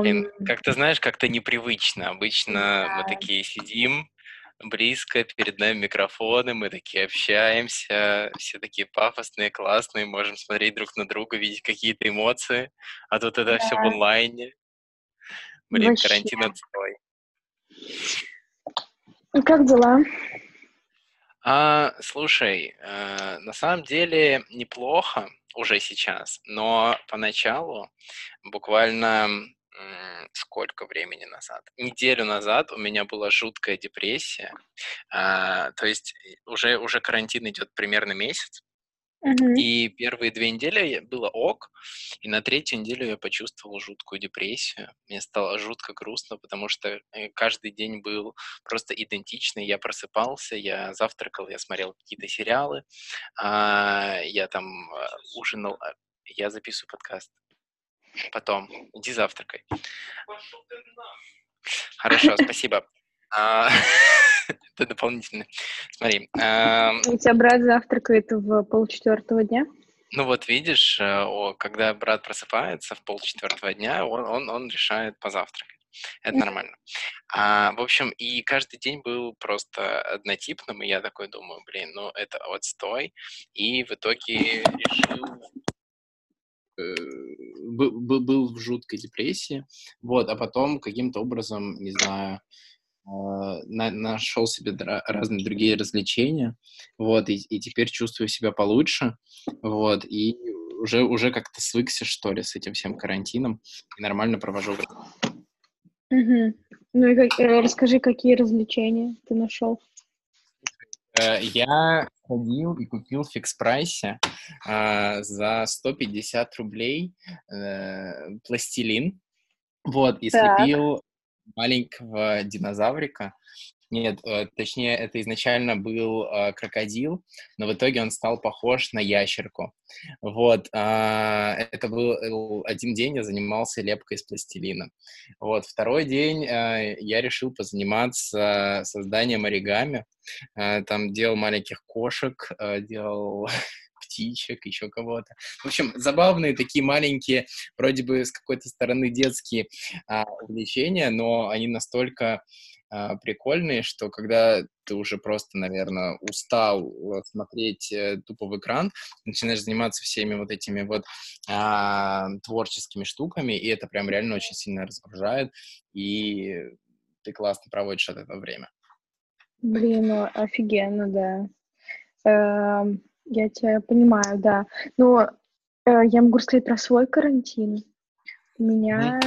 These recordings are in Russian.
Блин, как ты знаешь, как-то непривычно. Обычно да. мы такие сидим, близко, перед нами микрофоны, мы такие общаемся, все такие пафосные, классные, можем смотреть друг на друга, видеть какие-то эмоции, а тут это да. все в онлайне. Блин, Вообще. карантин отстой. Ну, как дела? А, слушай, э, на самом деле неплохо уже сейчас, но поначалу, буквально сколько времени назад? Неделю назад у меня была жуткая депрессия. А, то есть уже, уже карантин идет примерно месяц. Uh-huh. И первые две недели было ок, и на третью неделю я почувствовал жуткую депрессию. Мне стало жутко грустно, потому что э, каждый день был просто идентичный. Я просыпался, я завтракал, я смотрел какие-то сериалы, а, я там а, ужинал, а, я записываю подкаст. Потом, иди завтракай. Хорошо, спасибо. А, это дополнительно. Смотри. У тебя брат завтракает в полчетвертого дня? Ну вот видишь, э, когда брат просыпается в полчетвертого дня, он, он, он решает позавтракать. Это нормально. А, в общем, и каждый день был просто однотипным, и я такой думаю, блин, ну это отстой. И в итоге решил Э, был, был в жуткой депрессии, вот, а потом каким-то образом, не знаю, а, на, нашел себе разные другие развлечения, вот, и, и теперь чувствую себя получше, вот, и уже, уже как-то свыкся, что ли, с этим всем карантином, и нормально провожу. Угу. Ну и как, э, расскажи, какие развлечения ты нашел? Э, я ходил и купил в фикс-прайсе э, за 150 рублей э, пластилин. Вот, и так. слепил маленького динозаврика. Нет, э, точнее, это изначально был э, крокодил, но в итоге он стал похож на ящерку. Вот, э, это был один день, я занимался лепкой из пластилина. Вот, второй день э, я решил позаниматься созданием оригами. Э, там делал маленьких кошек, э, делал птичек, еще кого-то. В общем, забавные такие маленькие, вроде бы с какой-то стороны детские а, увлечения, но они настолько а, прикольные, что когда ты уже просто, наверное, устал смотреть э, тупо в экран, начинаешь заниматься всеми вот этими вот а, творческими штуками, и это прям реально очень сильно разгружает, и ты классно проводишь от этого время. Блин, ну офигенно, да. Эм, я тебя понимаю, да. Но э, я могу сказать про свой карантин. У меня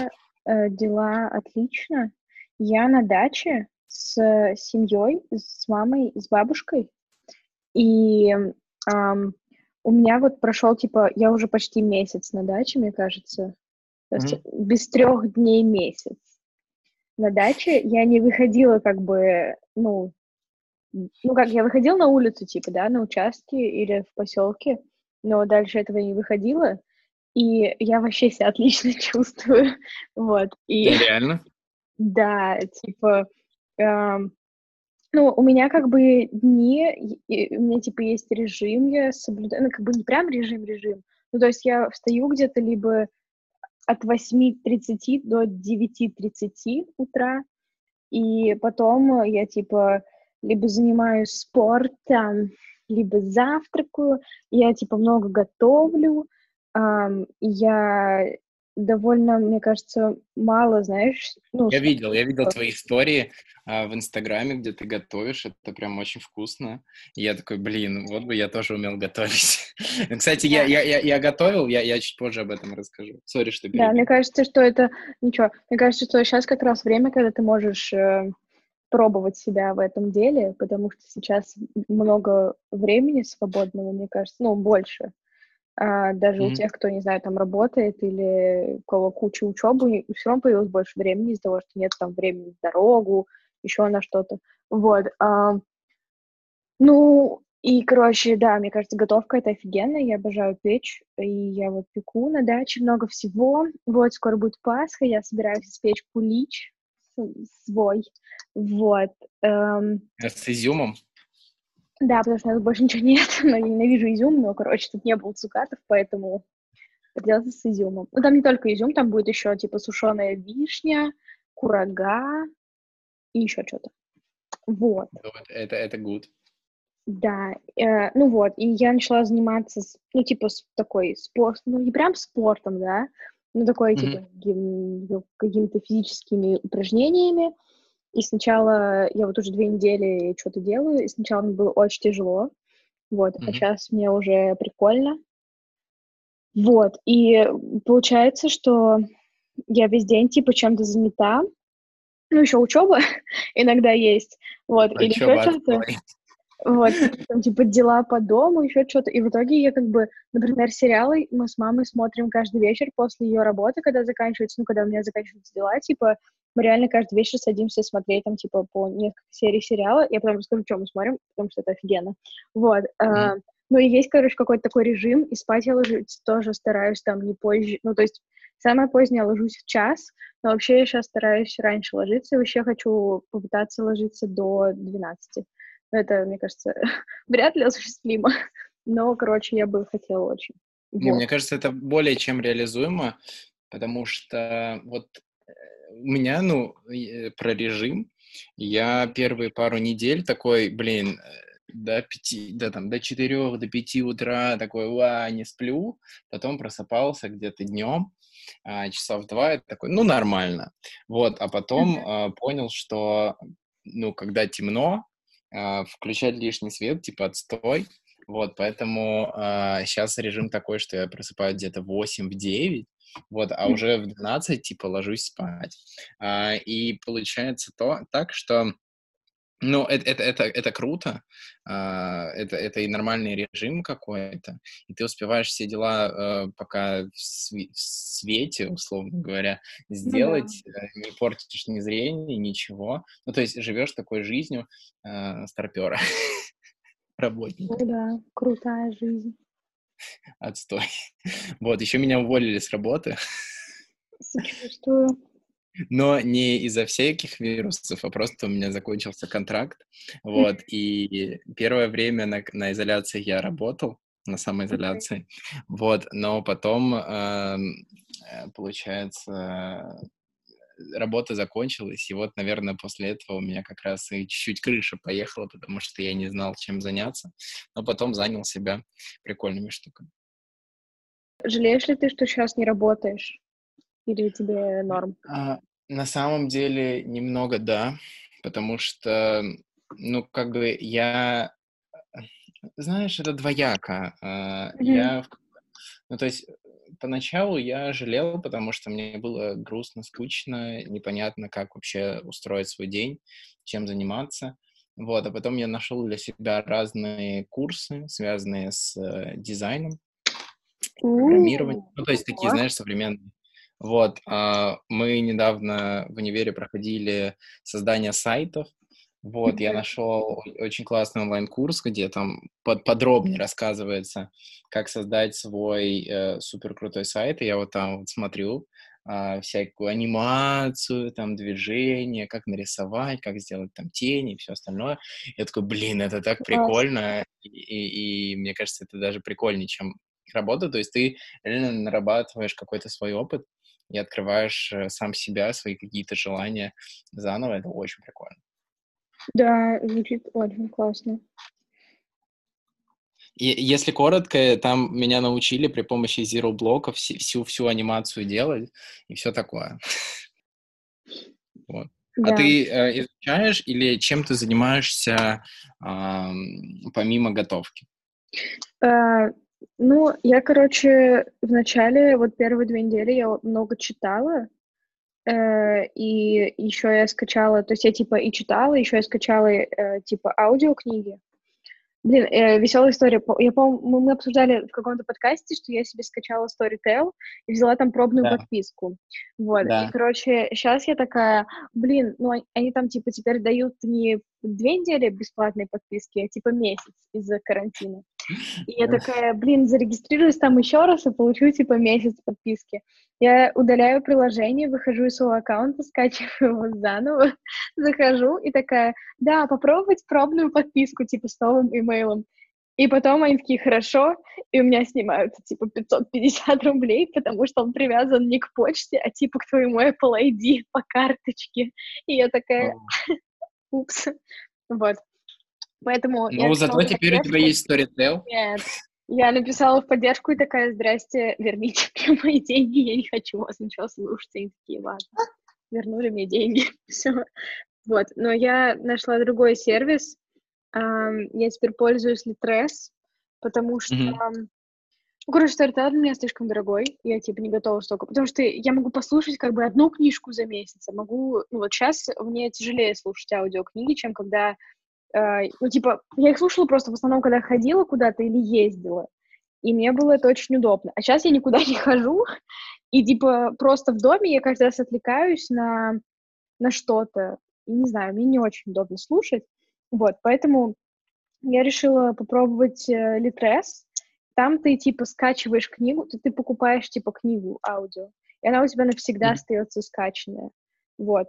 э, дела отлично. Я на даче с семьей, с мамой, с бабушкой. И эм, у меня вот прошел, типа, я уже почти месяц на даче, мне кажется. То есть mm-hmm. без трех дней месяц. На даче я не выходила, как бы, ну, ну как, я выходила на улицу, типа, да, на участке или в поселке, но дальше этого не выходила, и я вообще себя отлично чувствую, вот. И, да, реально? Да, типа, эм, ну, у меня как бы дни, у меня типа есть режим, я соблюдаю, ну, как бы не прям режим-режим, ну, то есть я встаю где-то либо от 8.30 до 9.30 утра, и потом я типа либо занимаюсь спортом, либо завтракаю, я, типа, много готовлю, um, я довольно, мне кажется, мало, знаешь... Ну, я видел, я видел твои истории а, в Инстаграме, где ты готовишь, это прям очень вкусно. И я такой, блин, вот бы я тоже умел готовить. Кстати, я, я, я, я готовил, я, я чуть позже об этом расскажу. Сори, что перебил. Да, мне кажется, что это... Ничего, мне кажется, что сейчас как раз время, когда ты можешь э, пробовать себя в этом деле, потому что сейчас много времени свободного, мне кажется, ну, больше. А, даже mm-hmm. у тех, кто, не знаю, там работает или у кого куча учебы, все равно появилось больше времени из-за того, что нет там времени на дорогу, еще на что-то. Вот. А, ну, и, короче, да, мне кажется, готовка — это офигенно, я обожаю печь, и я вот пеку на даче много всего. Вот, скоро будет Пасха, я собираюсь испечь кулич, свой. Вот. Эм... С изюмом? Да, потому что у нас больше ничего нет, но я ненавижу изюм, но, короче, тут не было цукатов, поэтому делается с изюмом. Ну, там не только изюм, там будет еще, типа, сушеная вишня, курага и еще что-то. Вот. Это, это good. Да, э, ну вот, и я начала заниматься, ну, типа, с такой спорт, ну, не прям спортом, да, ну, такой, mm-hmm. типа, какими-то физическими упражнениями. И сначала я вот уже две недели что-то делаю, и сначала мне было очень тяжело, вот, mm-hmm. а сейчас мне уже прикольно. Вот, и получается, что я весь день, типа, чем-то занята, ну, еще учеба иногда есть, вот, а или еще что-то. Вот, там, типа, дела по дому, еще что-то. И в итоге я как бы, например, сериалы мы с мамой смотрим каждый вечер после ее работы, когда заканчивается, ну, когда у меня заканчиваются дела, типа, мы реально каждый вечер садимся смотреть там, типа, по несколько серий сериала. Я потом расскажу, что мы смотрим, потому что это офигенно. Вот. Mm-hmm. Uh, ну, и есть, короче, какой-то такой режим, и спать я ложусь тоже стараюсь там не позже, ну, то есть самое позднее ложусь в час, но вообще я сейчас стараюсь раньше ложиться, и вообще хочу попытаться ложиться до 12. Это, мне кажется, вряд ли осуществимо. Но, короче, я бы хотела очень. Не, вот. Мне кажется, это более чем реализуемо, потому что вот э, у меня, ну, э, про режим, я первые пару недель такой, блин, э, до пяти, да, там, до четырех, до пяти утра такой, ва, не сплю, потом просыпался где-то днем, а, часов два, это такой, ну, нормально, вот, а потом а, понял, что, ну, когда темно, включать лишний свет, типа отстой. Вот, поэтому а, сейчас режим такой, что я просыпаюсь где-то в 8-9, вот, а уже в 12, типа, ложусь спать. А, и получается то так, что ну, это, это, это, это круто, а, это, это и нормальный режим какой-то, и ты успеваешь все дела э, пока в, свете, условно говоря, сделать, ну, да. не портишь ни зрения, ничего. Ну, то есть живешь такой жизнью э, старпера, работника. Ну да, крутая жизнь. Отстой. Вот, еще меня уволили с работы. Сочувствую. Но не из-за всяких вирусов, а просто у меня закончился контракт. Вот, и первое время на, на изоляции я работал, на самоизоляции. Вот, но потом, эм, э, получается, работа закончилась, и вот, наверное, после этого у меня как раз и чуть-чуть крыша поехала, потому что я не знал, чем заняться, но потом занял себя прикольными штуками. Жалеешь ли ты, что сейчас не работаешь? Или тебе норм? А, на самом деле немного да, потому что, ну, как бы я, знаешь, это двояко. Mm-hmm. Я, ну, то есть поначалу я жалел, потому что мне было грустно, скучно, непонятно, как вообще устроить свой день, чем заниматься. Вот, а потом я нашел для себя разные курсы, связанные с э, дизайном, программированием. Ну, то есть такие, знаешь, современные вот, а, мы недавно в универе проходили создание сайтов. Вот, я нашел очень классный онлайн-курс, где там под, подробнее рассказывается, как создать свой э, супер крутой сайт. И я вот там вот смотрю э, всякую анимацию, там движение, как нарисовать, как сделать там тени и все остальное. Я такой, блин, это так прикольно. И, и, и мне кажется, это даже прикольнее, чем работа. То есть ты реально нарабатываешь какой-то свой опыт и открываешь э, сам себя, свои какие-то желания заново, это очень прикольно. Да, звучит очень классно. И, если коротко, там меня научили при помощи Zero блоков всю, всю анимацию делать и все такое. Вот. А да. А ты э, изучаешь или чем ты занимаешься э, помимо готовки? Э, ну, я, короче, в начале, вот первые две недели я много читала, э, и еще я скачала, то есть я типа и читала, еще я скачала э, типа аудиокниги. Блин, э, веселая история. Я помню, мы обсуждали в каком-то подкасте, что я себе скачала Storytel и взяла там пробную да. подписку. Вот. Да. И, короче, сейчас я такая, блин, ну они там типа теперь дают не две недели бесплатной подписки, а типа месяц из-за карантина. И я такая, блин, зарегистрируюсь там еще раз и получу типа месяц подписки. Я удаляю приложение, выхожу из своего аккаунта, скачиваю его заново, захожу и такая, да, попробовать пробную подписку типа с новым имейлом. И потом они такие, хорошо, и у меня снимают, типа, 550 рублей, потому что он привязан не к почте, а, типа, к твоему Apple ID по карточке. И я такая, упс. Вот. Поэтому... Ну, зато теперь у тебя есть Storytel. Нет. Я написала в поддержку и такая, здрасте, верните мне мои деньги, я не хочу вас ничего слушать. И такие, ладно, вернули мне деньги, все. Вот, но я нашла другой сервис, я теперь пользуюсь Litres, потому что... Mm-hmm. Короче, Storytel для меня слишком дорогой, я, типа, не готова столько, потому что я могу послушать, как бы, одну книжку за месяц, а могу, ну, вот сейчас мне тяжелее слушать аудиокниги, чем когда, э, ну, типа, я их слушала просто в основном, когда ходила куда-то или ездила, и мне было это очень удобно. А сейчас я никуда не хожу, и, типа, просто в доме я каждый раз отвлекаюсь на, на что-то, и, не знаю, мне не очень удобно слушать, вот, поэтому я решила попробовать э. Там ты, типа, скачиваешь книгу, ты, ты покупаешь, типа, книгу аудио, и она у тебя навсегда mm. остается скачанная. Вот.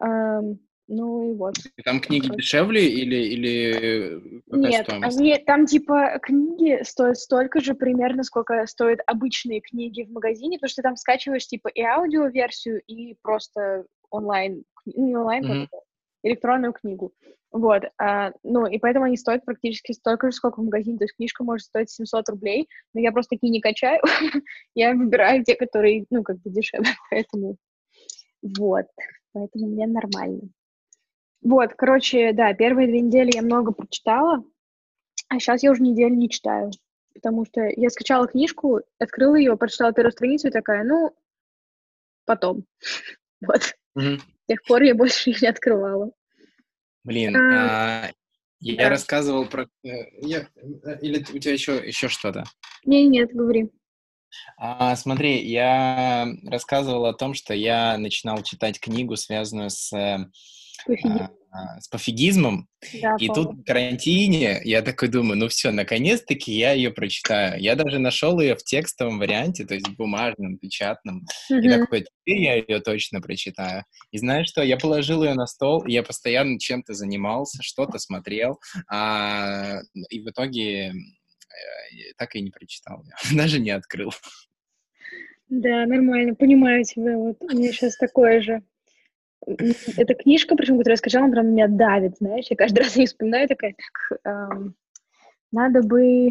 Um, ну и вот. Там книги вот. дешевле или, или Нет, они, там типа книги стоят столько же примерно, сколько стоят обычные книги в магазине, потому что ты там скачиваешь типа и аудиоверсию, и просто онлайн, не онлайн, mm-hmm. электронную книгу. Вот, а, ну, и поэтому они стоят практически столько же, сколько в магазине. То есть книжка может стоить 700 рублей, но я просто такие не качаю. я выбираю те, которые, ну, как бы дешевле, поэтому вот, поэтому мне нормально. Вот, короче, да, первые две недели я много прочитала, а сейчас я уже неделю не читаю, потому что я скачала книжку, открыла ее, прочитала первую страницу и такая, ну, потом. вот. С тех пор я больше их не открывала. Блин, а, а, я да. рассказывал про... Э, я, э, или у тебя еще, еще что-то? Не, нет, говори. А, смотри, я рассказывал о том, что я начинал читать книгу, связанную с а, с пофигизмом. Да, и помню. тут в карантине я такой думаю, ну все, наконец-таки я ее прочитаю. Я даже нашел ее в текстовом варианте, то есть бумажном, печатном. Mm-hmm. И такой, теперь я ее точно прочитаю. И знаешь что, я положил ее на стол, и я постоянно чем-то занимался, что-то смотрел, а, и в итоге э, так и не прочитал. Даже не открыл. Да, нормально, понимаю тебя. Вот у меня сейчас такое же. Эта книжка, причем, которую я скачала, она прям меня давит, знаешь. Я каждый раз ее вспоминаю, такая, так, эм, надо бы,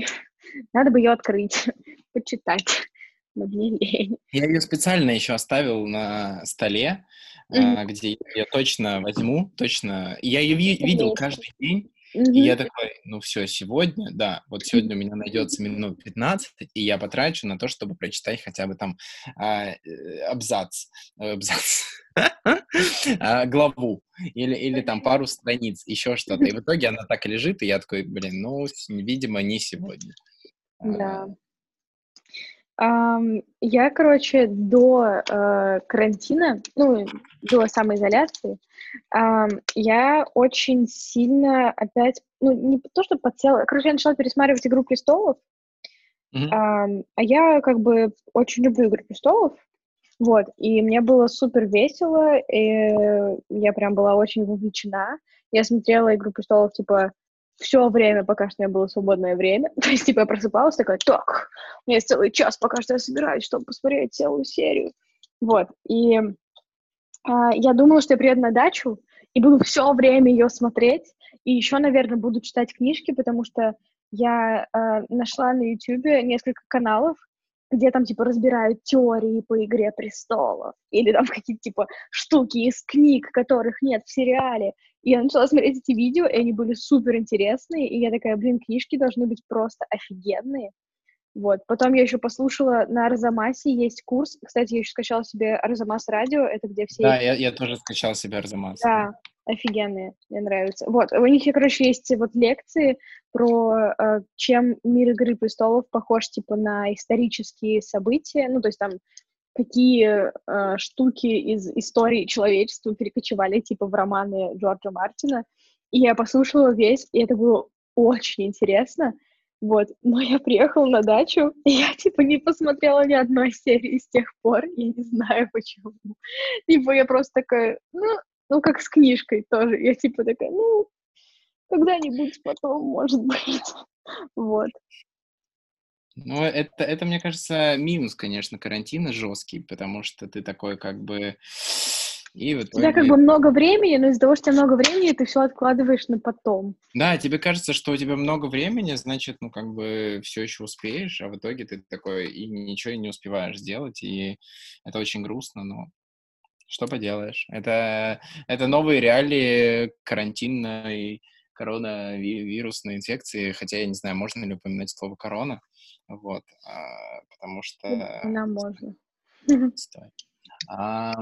надо бы ее открыть, почитать. Но мне лень. Я ее специально еще оставил на столе, mm-hmm. где я точно возьму, точно. Я ее ви- видел каждый день, Mm-hmm. И я такой, ну все, сегодня, да, вот сегодня у меня найдется минут 15, и я потрачу на то, чтобы прочитать хотя бы там а, э, абзац, э, абзац, главу или, или там пару страниц, еще что-то. И в итоге она так лежит, и я такой, блин, ну, видимо, не сегодня. Да. Um, я, короче, до uh, карантина, ну, до самоизоляции, um, я очень сильно опять, ну, не то, что подсела, короче, я начала пересматривать «Игру престолов», mm-hmm. um, а я, как бы, очень люблю «Игру престолов», вот, и мне было супер весело, и я прям была очень вовлечена. Я смотрела «Игру престолов», типа, все время, пока что у меня было свободное время. То есть, типа, я просыпалась такая, так, у меня есть целый час, пока что я собираюсь, чтобы посмотреть целую серию. Вот, и а, я думала, что я приеду на дачу и буду все время ее смотреть, и еще, наверное, буду читать книжки, потому что я а, нашла на YouTube несколько каналов, где там, типа, разбирают теории по «Игре престолов», или там какие-то, типа, штуки из книг, которых нет в сериале. И я начала смотреть эти видео, и они были супер интересные, и я такая, блин, книжки должны быть просто офигенные. Вот. Потом я еще послушала на Арзамасе, есть курс. Кстати, я еще скачала себе Арзамас радио, это где все... Да, я, я тоже скачал себе Арзамас. Да, офигенные, мне нравятся. Вот, у них, короче, есть вот лекции про э, чем мир Игры Престолов похож, типа, на исторические события, ну, то есть там какие э, штуки из истории человечества перекочевали, типа, в романы Джорджа Мартина. И я послушала весь, и это было очень интересно. Вот, но я приехала на дачу, и я, типа, не посмотрела ни одной серии с тех пор, я не знаю почему. Типа, я просто такая, ну, ну, как с книжкой тоже. Я, типа, такая, ну, когда-нибудь потом, может быть. Вот. Ну, это, это, мне кажется, минус, конечно, карантина жесткий, потому что ты такой как бы... И в итоге... У тебя как бы много времени, но из-за того, что у тебя много времени, ты все откладываешь на потом. Да, тебе кажется, что у тебя много времени, значит, ну, как бы все еще успеешь, а в итоге ты такой и ничего не успеваешь сделать, и это очень грустно, но что поделаешь. Это, это новые реалии карантинной коронавирусной инфекции, хотя я не знаю, можно ли упоминать слово корона, вот, а, потому что... Нам можно. Стой. А,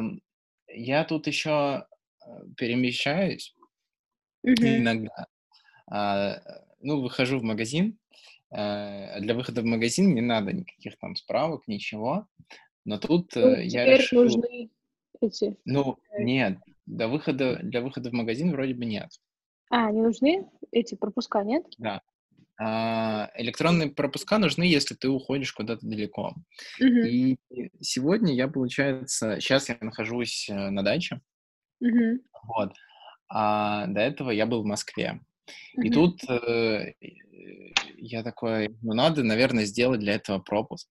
я тут еще э, перемещаюсь mm-hmm. иногда. А, ну, выхожу в магазин. А, для выхода в магазин не надо никаких там справок, ничего. Но тут ну, я решил... нужны эти... Ну, нет, до выхода, для выхода в магазин вроде бы нет. А, не нужны эти пропуска, нет? Да. А, электронные пропуска нужны, если ты уходишь куда-то далеко. Uh-huh. И сегодня я, получается, сейчас я нахожусь э, на даче, uh-huh. вот, а до этого я был в Москве. Uh-huh. И тут э, я такой, ну надо, наверное, сделать для этого пропуск.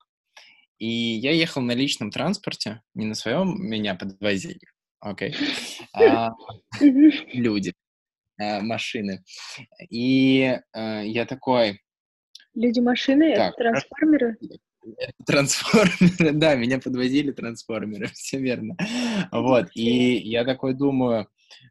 И я ехал на личном транспорте, не на своем, меня подвозили, окей, okay. а, люди. Э, машины. И э, я такой... Люди-машины — это трансформеры? Трансформеры, да, меня подвозили трансформеры, все верно. Вот, и я такой думаю,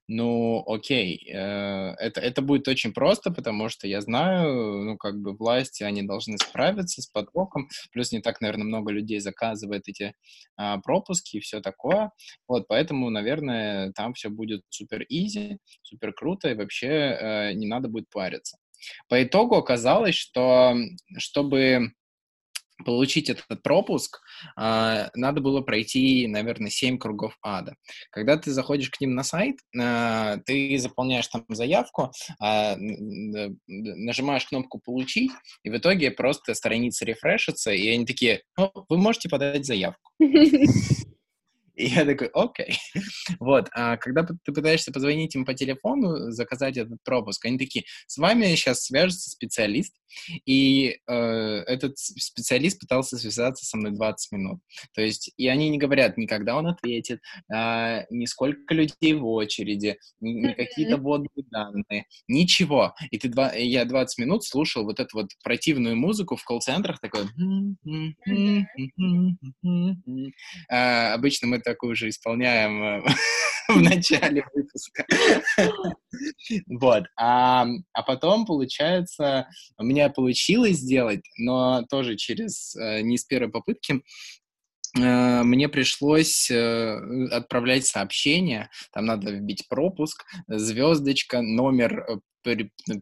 ну, окей, э, это, это будет очень просто, потому что я знаю, ну, как бы власти, они должны справиться с потоком, плюс не так, наверное, много людей заказывает эти а, пропуски и все такое, вот, поэтому, наверное, там все будет супер изи, супер круто, и вообще э, не надо будет париться. По итогу оказалось, что чтобы получить этот пропуск, э, надо было пройти, наверное, 7 кругов ада. Когда ты заходишь к ним на сайт, э, ты заполняешь там заявку, э, нажимаешь кнопку «Получить», и в итоге просто страница рефрешится, и они такие, ну, вы можете подать заявку. И я такой, окей. Вот, а когда ты пытаешься позвонить им по телефону, заказать этот пропуск, они такие, с вами сейчас свяжется специалист, и э, этот специалист пытался связаться со мной 20 минут. То есть, и они не говорят, никогда он ответит, э, ни сколько людей в очереди, ни, ни какие-то вводные данные, ничего. И ты два, я 20 минут слушал вот эту вот противную музыку в колл-центрах, такой... Э, обычно мы такую же исполняем э, в начале выпуска. Вот. А, а потом, получается, у меня получилось сделать, но тоже через э, не с первой попытки, э, мне пришлось отправлять сообщение, там надо вбить пропуск, звездочка, номер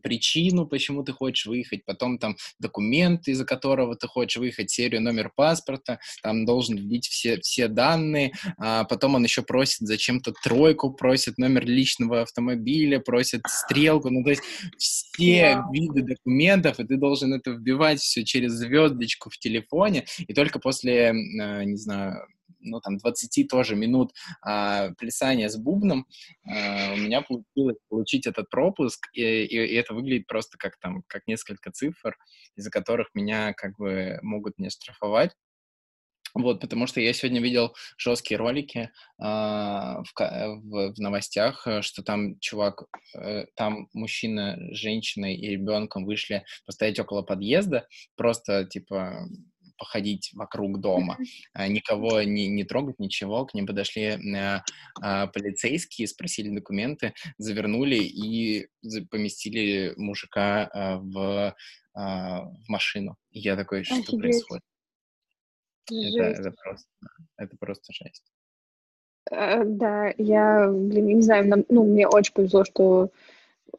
причину, почему ты хочешь выехать, потом там документ, из-за которого ты хочешь выехать, серию, номер паспорта, там должен вбить все, все данные, а потом он еще просит зачем-то тройку, просит номер личного автомобиля, просит стрелку, ну то есть все виды документов, и ты должен это вбивать все через звездочку в телефоне, и только после, а, не знаю, ну, там, 20 тоже минут а, плясания с бубном, а, у меня получилось получить этот пропуск, и, и, и это выглядит просто как там, как несколько цифр, из-за которых меня как бы могут не штрафовать. Вот, потому что я сегодня видел жесткие ролики э, в, в, в новостях, что там чувак, э, там мужчина с женщиной и ребенком вышли постоять около подъезда, просто типа походить вокруг дома, а, никого не, не трогать, ничего. К ним подошли а, а, полицейские, спросили документы, завернули и поместили мужика в, в машину. И я такой, что Офигеть. происходит? Это, это, просто, это просто жесть. Да, я, блин, не знаю, ну, мне очень повезло, что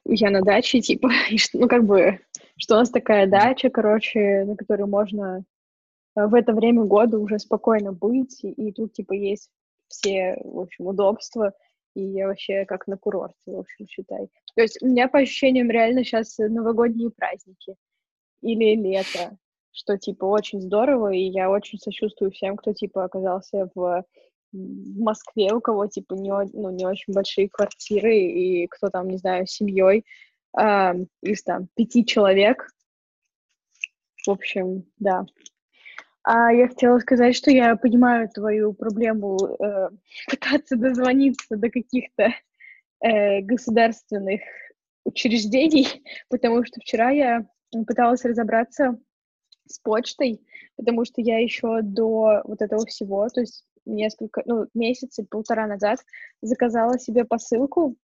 я на даче, типа, и, ну, как бы, что у нас такая дача, короче, на которой можно в это время года уже спокойно быть, и, тут, типа, есть все, в общем, удобства, и я вообще как на курорте, в общем, считай. То есть у меня по ощущениям реально сейчас новогодние праздники или лето, что, типа, очень здорово, и я очень сочувствую всем, кто, типа, оказался в, в Москве, у кого, типа, не, ну, не очень большие квартиры, и кто там, не знаю, семьей э, из, там, пяти человек, В общем, да. А я хотела сказать, что я понимаю твою проблему э, пытаться дозвониться до каких-то э, государственных учреждений, потому что вчера я пыталась разобраться с почтой, потому что я еще до вот этого всего, то есть несколько, ну, месяца, полтора назад заказала себе посылку,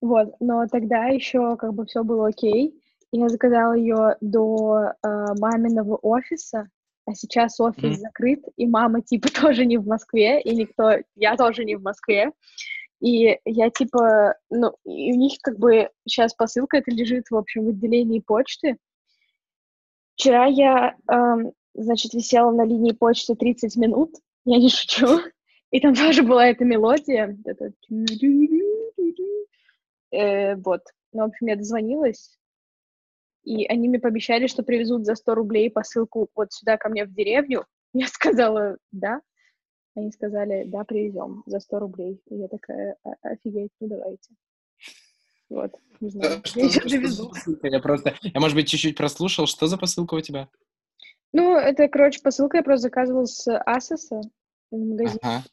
вот, но тогда еще как бы все было окей, я заказала ее до э, маминого офиса, а сейчас офис mm-hmm. закрыт, и мама типа тоже не в Москве, и никто, я тоже не в Москве, и я типа, ну, и у них как бы сейчас посылка это лежит, в общем, в отделении почты. Вчера я, эм, значит, висела на линии почты 30 минут, я не шучу, и там тоже была эта мелодия, это... Э, вот, ну, в общем, я дозвонилась, и они мне пообещали, что привезут за 100 рублей посылку вот сюда ко мне в деревню. Я сказала, да, они сказали, да, привезем за 100 рублей. И я такая, офигеть, ну давайте. Вот, не знаю. Что, я что, довезу. Я просто, я, может быть, чуть-чуть прослушал. Что за посылка у тебя? Ну, это, короче, посылка я просто заказывала с Асоса в магазине. Ага.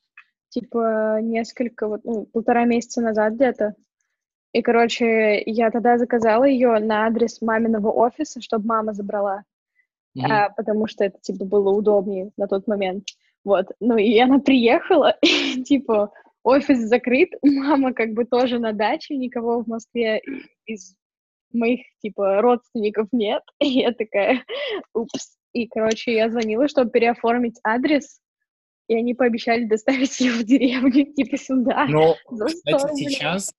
Типа несколько, вот, ну, полтора месяца назад где-то. И, короче, я тогда заказала ее на адрес маминого офиса, чтобы мама забрала. Mm-hmm. А, потому что это, типа, было удобнее на тот момент. Вот, ну и она приехала, и, типа, офис закрыт, мама как бы тоже на даче, никого в Москве из моих, типа, родственников нет. И я такая, упс. И, короче, я звонила, чтобы переоформить адрес, и они пообещали доставить ее в деревню, типа, сюда. Ну, кстати, сейчас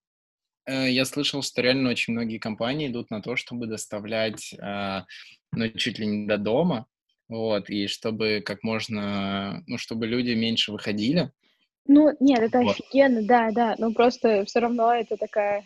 я слышал, что реально очень многие компании идут на то, чтобы доставлять, э, ну, чуть ли не до дома, вот, и чтобы как можно, ну, чтобы люди меньше выходили. Ну, нет, это вот. офигенно, да, да, но просто все равно это такая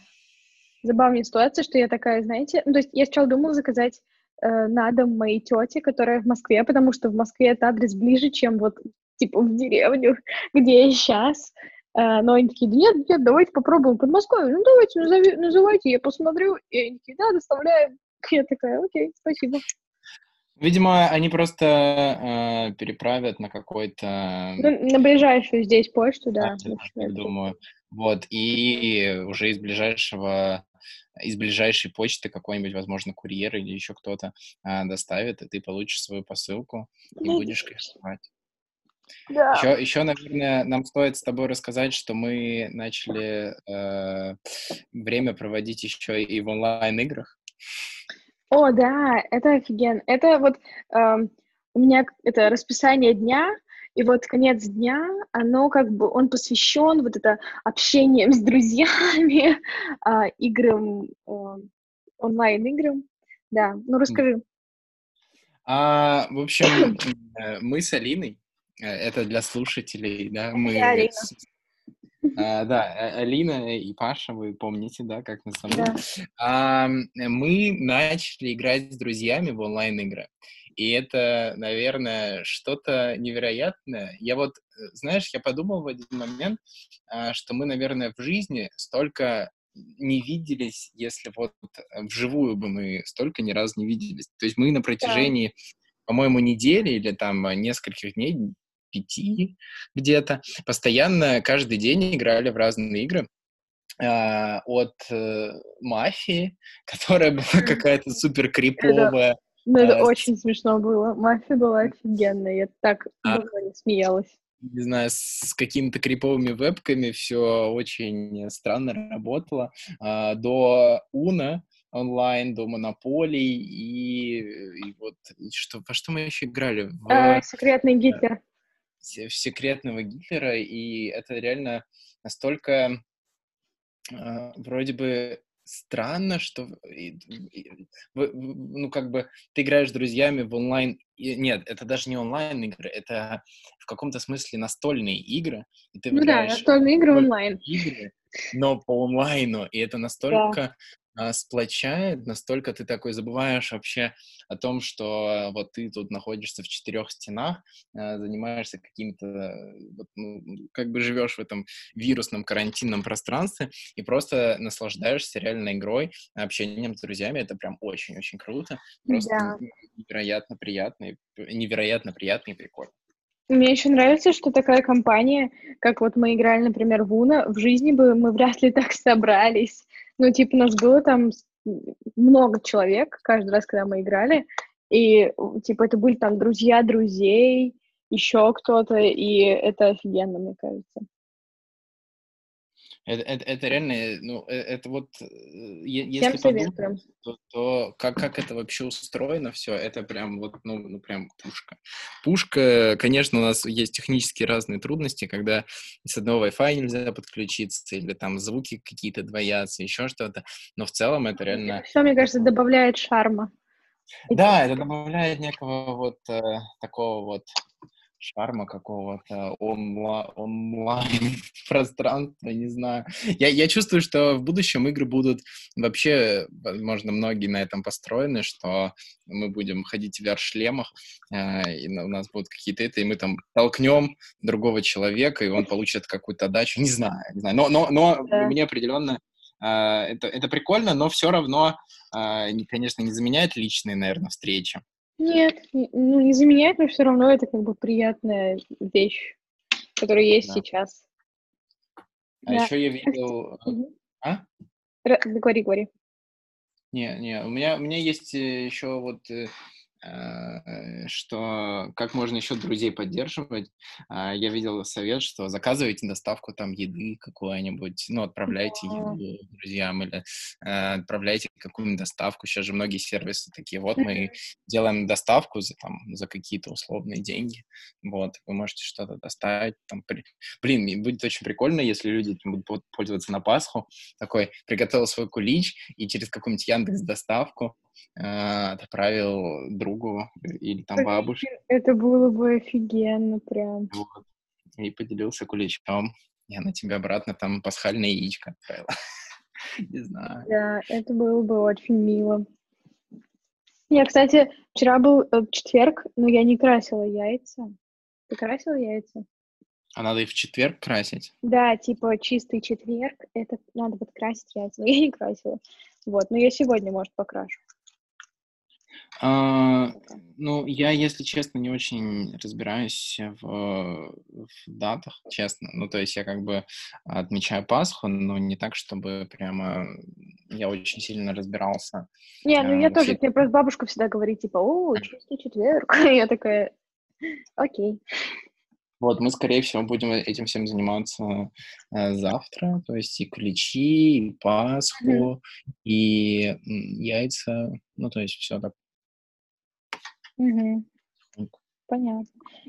забавная ситуация, что я такая, знаете, ну, то есть я сначала думала заказать э, на дом моей тети, которая в Москве, потому что в Москве этот адрес ближе, чем вот, типа, в деревню, где я сейчас. Э, но они такие, да нет, нет, давайте попробуем под Москвой. Ну, давайте, назови, называйте, я посмотрю. И они такие, да, доставляем. Я такая, окей, спасибо. Видимо, они просто э, переправят на какой-то... Ну, на ближайшую здесь почту, да. Я думаю. Вот, и уже из ближайшего из ближайшей почты какой-нибудь, возможно, курьер или еще кто-то э, доставит, и ты получишь свою посылку и ну, будешь кайфовать. Да. Еще, еще, наверное, нам стоит с тобой рассказать, что мы начали э, время проводить еще и в онлайн-играх. О, да, это офигенно. Это вот эм, у меня это расписание дня, и вот конец дня, оно как бы, он посвящен вот это общением с друзьями, э, играм, э, онлайн-играм. Да, ну расскажи. А, в общем, э, мы с Алиной, э, это для слушателей, да, мы Я а, да, а, Алина и Паша, вы помните, да, как мы со мной. А, мы начали играть с друзьями в онлайн-игры. И это, наверное, что-то невероятное. Я вот, знаешь, я подумал в один момент, а, что мы, наверное, в жизни столько не виделись, если вот вживую бы мы столько ни разу не виделись. То есть мы на протяжении, да. по-моему, недели или там нескольких дней пяти где-то, постоянно каждый день играли в разные игры. Uh, от uh, мафии, которая была какая-то супер криповая. Это, ну, это uh, очень смешно было. Мафия была офигенная. Я так а, не смеялась. Не знаю, с какими-то криповыми вебками все очень странно работало. Uh, до Уна онлайн, до Монополий и, и вот что, во что мы еще играли? В, uh, секретный Гитлер секретного Гитлера, и это реально настолько э, вроде бы странно, что ну как бы ты играешь с друзьями в онлайн, нет, это даже не онлайн игры, это в каком-то смысле настольные игры, и ты ну да, настольные игры онлайн, игры, но по онлайну, и это настолько а, сплочает, настолько ты такой забываешь вообще о том, что вот ты тут находишься в четырех стенах, а, занимаешься каким-то, вот, ну, как бы живешь в этом вирусном карантинном пространстве и просто наслаждаешься реальной игрой, общением с друзьями. Это прям очень-очень круто. Просто да. невероятно приятно, невероятно приятно и прикольно. Мне еще нравится, что такая компания, как вот мы играли, например, в Уна, в жизни бы мы вряд ли так собрались. Ну, типа, нас было там много человек каждый раз, когда мы играли, и, типа, это были там друзья друзей, еще кто-то, и это офигенно, мне кажется. Это, это, это реально, ну, э, это вот, э, если подумать, то, то как, как это вообще устроено все, это прям вот, ну, ну, прям пушка. Пушка, конечно, у нас есть технические разные трудности, когда с одного Wi-Fi нельзя подключиться, или там звуки какие-то двоятся, еще что-то, но в целом это реально... Все, мне кажется, добавляет шарма. Да, это добавляет некого вот э, такого вот шарма какого-то онла- онлайн-пространства, не знаю. Я, я чувствую, что в будущем игры будут вообще, возможно, многие на этом построены, что мы будем ходить в VR-шлемах, э, и у нас будут какие-то это, и мы там толкнем другого человека, и он получит какую-то отдачу, не знаю, не знаю. Но, но, но да. мне определенно э, это, это прикольно, но все равно, э, конечно, не заменяет личные, наверное, встречи. Нет, ну не заменяет, но все равно это как бы приятная вещь, которая есть да. сейчас. А да. еще я видел... А? Говори, говори. Не, не, у меня, у меня есть э, еще вот э, Э, что как можно еще друзей поддерживать. А, я видел совет, что заказывайте доставку там еды какой-нибудь, ну, отправляйте еду друзьям или э, отправляйте какую-нибудь доставку. Сейчас же многие сервисы такие, вот мы делаем доставку за, там, за какие-то условные деньги, вот, вы можете что-то доставить. Там, при... Блин, будет очень прикольно, если люди этим будут пользоваться на Пасху. Такой, приготовил свой кулич и через какую-нибудь Яндекс доставку э, отправил другу или там бабушке. Это было бы офигенно прям. Вот. И поделился куличом. Я на тебя обратно там пасхальное яичко отправила. Не знаю. Да, это было бы очень мило. Я, кстати, вчера был э, четверг, но я не красила яйца. Ты красила яйца? А надо и в четверг красить? Да, типа чистый четверг, это надо подкрасить яйца, но я не красила. Вот, но я сегодня, может, покрашу. А, ну, я, если честно, не очень разбираюсь в, в датах, честно. Ну, то есть я как бы отмечаю Пасху, но не так, чтобы прямо я очень сильно разбирался. Не, ну я тоже, мне просто бабушка всегда говорит, типа, о, чистый четверг. Я такая, окей. Вот, мы, скорее всего, будем этим всем заниматься э, завтра, то есть и ключи, и Пасху, mm-hmm. и яйца, ну, то есть все так Угу. Понятно.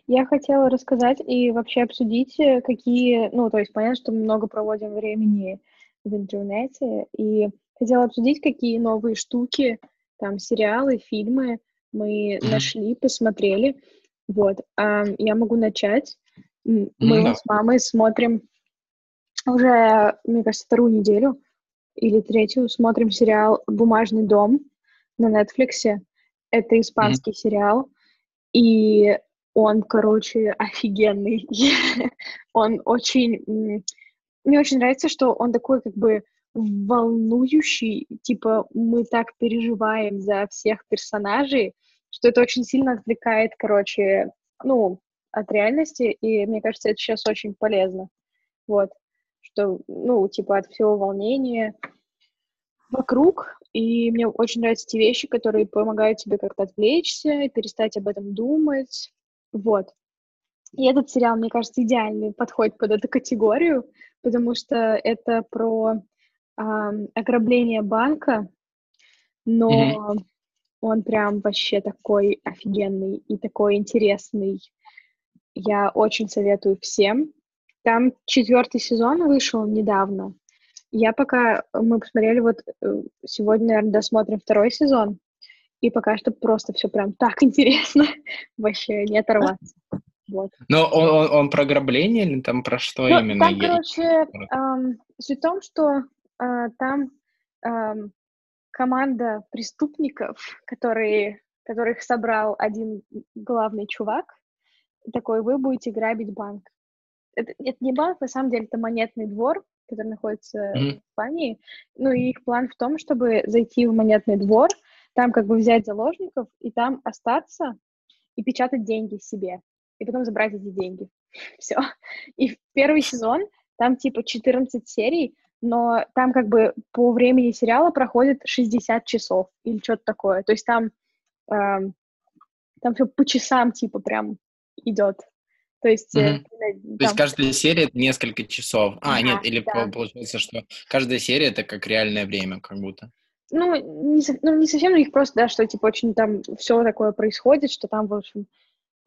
Я хотела рассказать и вообще обсудить, э, какие, ну, то есть понятно, что мы много проводим времени в интернете, и хотела обсудить, какие новые штуки, там, сериалы, фильмы мы mm-hmm. нашли, посмотрели. Вот, а, я могу начать. Мы mm-hmm. с мамой смотрим уже, мне кажется, вторую неделю или третью смотрим сериал «Бумажный дом» на Нетфликсе. Это испанский mm-hmm. сериал, и он, короче, офигенный. он очень... Мне очень нравится, что он такой как бы волнующий, типа мы так переживаем за всех персонажей, что это очень сильно отвлекает, короче, ну, от реальности, и мне кажется, это сейчас очень полезно. Вот, что, ну, типа от всего волнения вокруг, и мне очень нравятся те вещи, которые помогают тебе как-то отвлечься и перестать об этом думать. Вот. И этот сериал, мне кажется, идеальный подходит под эту категорию, потому что это про э, ограбление банка, но mm-hmm. он прям вообще такой офигенный и такой интересный. Я очень советую всем. Там четвертый сезон вышел недавно, я пока... Мы посмотрели вот э, сегодня, наверное, досмотрим второй сезон, и пока что просто все прям так интересно, вообще не оторваться. Вот. Но он, он, он про ограбление или там про что ну, именно? Там, короче, эм, суть в том, что э, там эм, команда преступников, которые, которых собрал один главный чувак, такой, вы будете грабить банк. Это, это не банк, на самом деле, это монетный двор, который находится mm-hmm. в Испании. Ну, и их план в том, чтобы зайти в монетный двор, там как бы взять заложников и там остаться и печатать деньги себе, и потом забрать эти деньги. Все. И первый сезон там типа 14 серий, но там как бы по времени сериала проходит 60 часов или что-то такое. То есть там, э, там все по часам типа прям идет. То есть, mm-hmm. э, там... То есть каждая серия это несколько часов. А, да, нет, или да. получается, что каждая серия это как реальное время, как будто. Ну, не, ну, не совсем, у них просто, да, что, типа, очень там все такое происходит, что там, в общем,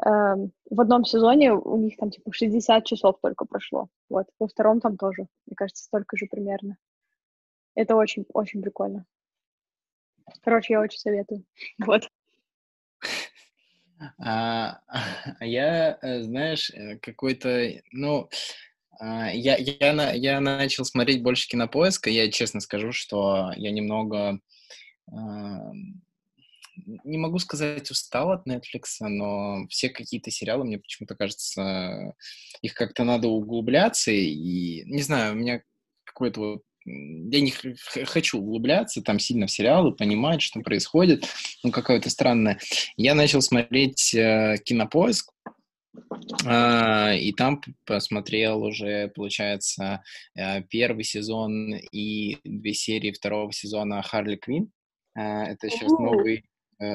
э, в одном сезоне у них там, типа, 60 часов только прошло. Вот, во втором там тоже, мне кажется, столько же примерно. Это очень, очень прикольно. Короче, я очень советую. Вот. А, а я, э, знаешь, э, какой-то, ну, а, я, я, я начал смотреть больше кинопоиска. Я честно скажу, что я немного не могу сказать, устал от Netflix, но все какие-то сериалы, мне почему-то кажется, их как-то надо углубляться, и, не знаю, у меня какой-то вот я не хочу углубляться там сильно в сериалы, понимать, что происходит, ну, какое-то странное. Я начал смотреть э, Кинопоиск, э, и там посмотрел уже, получается, э, первый сезон и две серии второго сезона Харли Квин. Э, это сейчас новый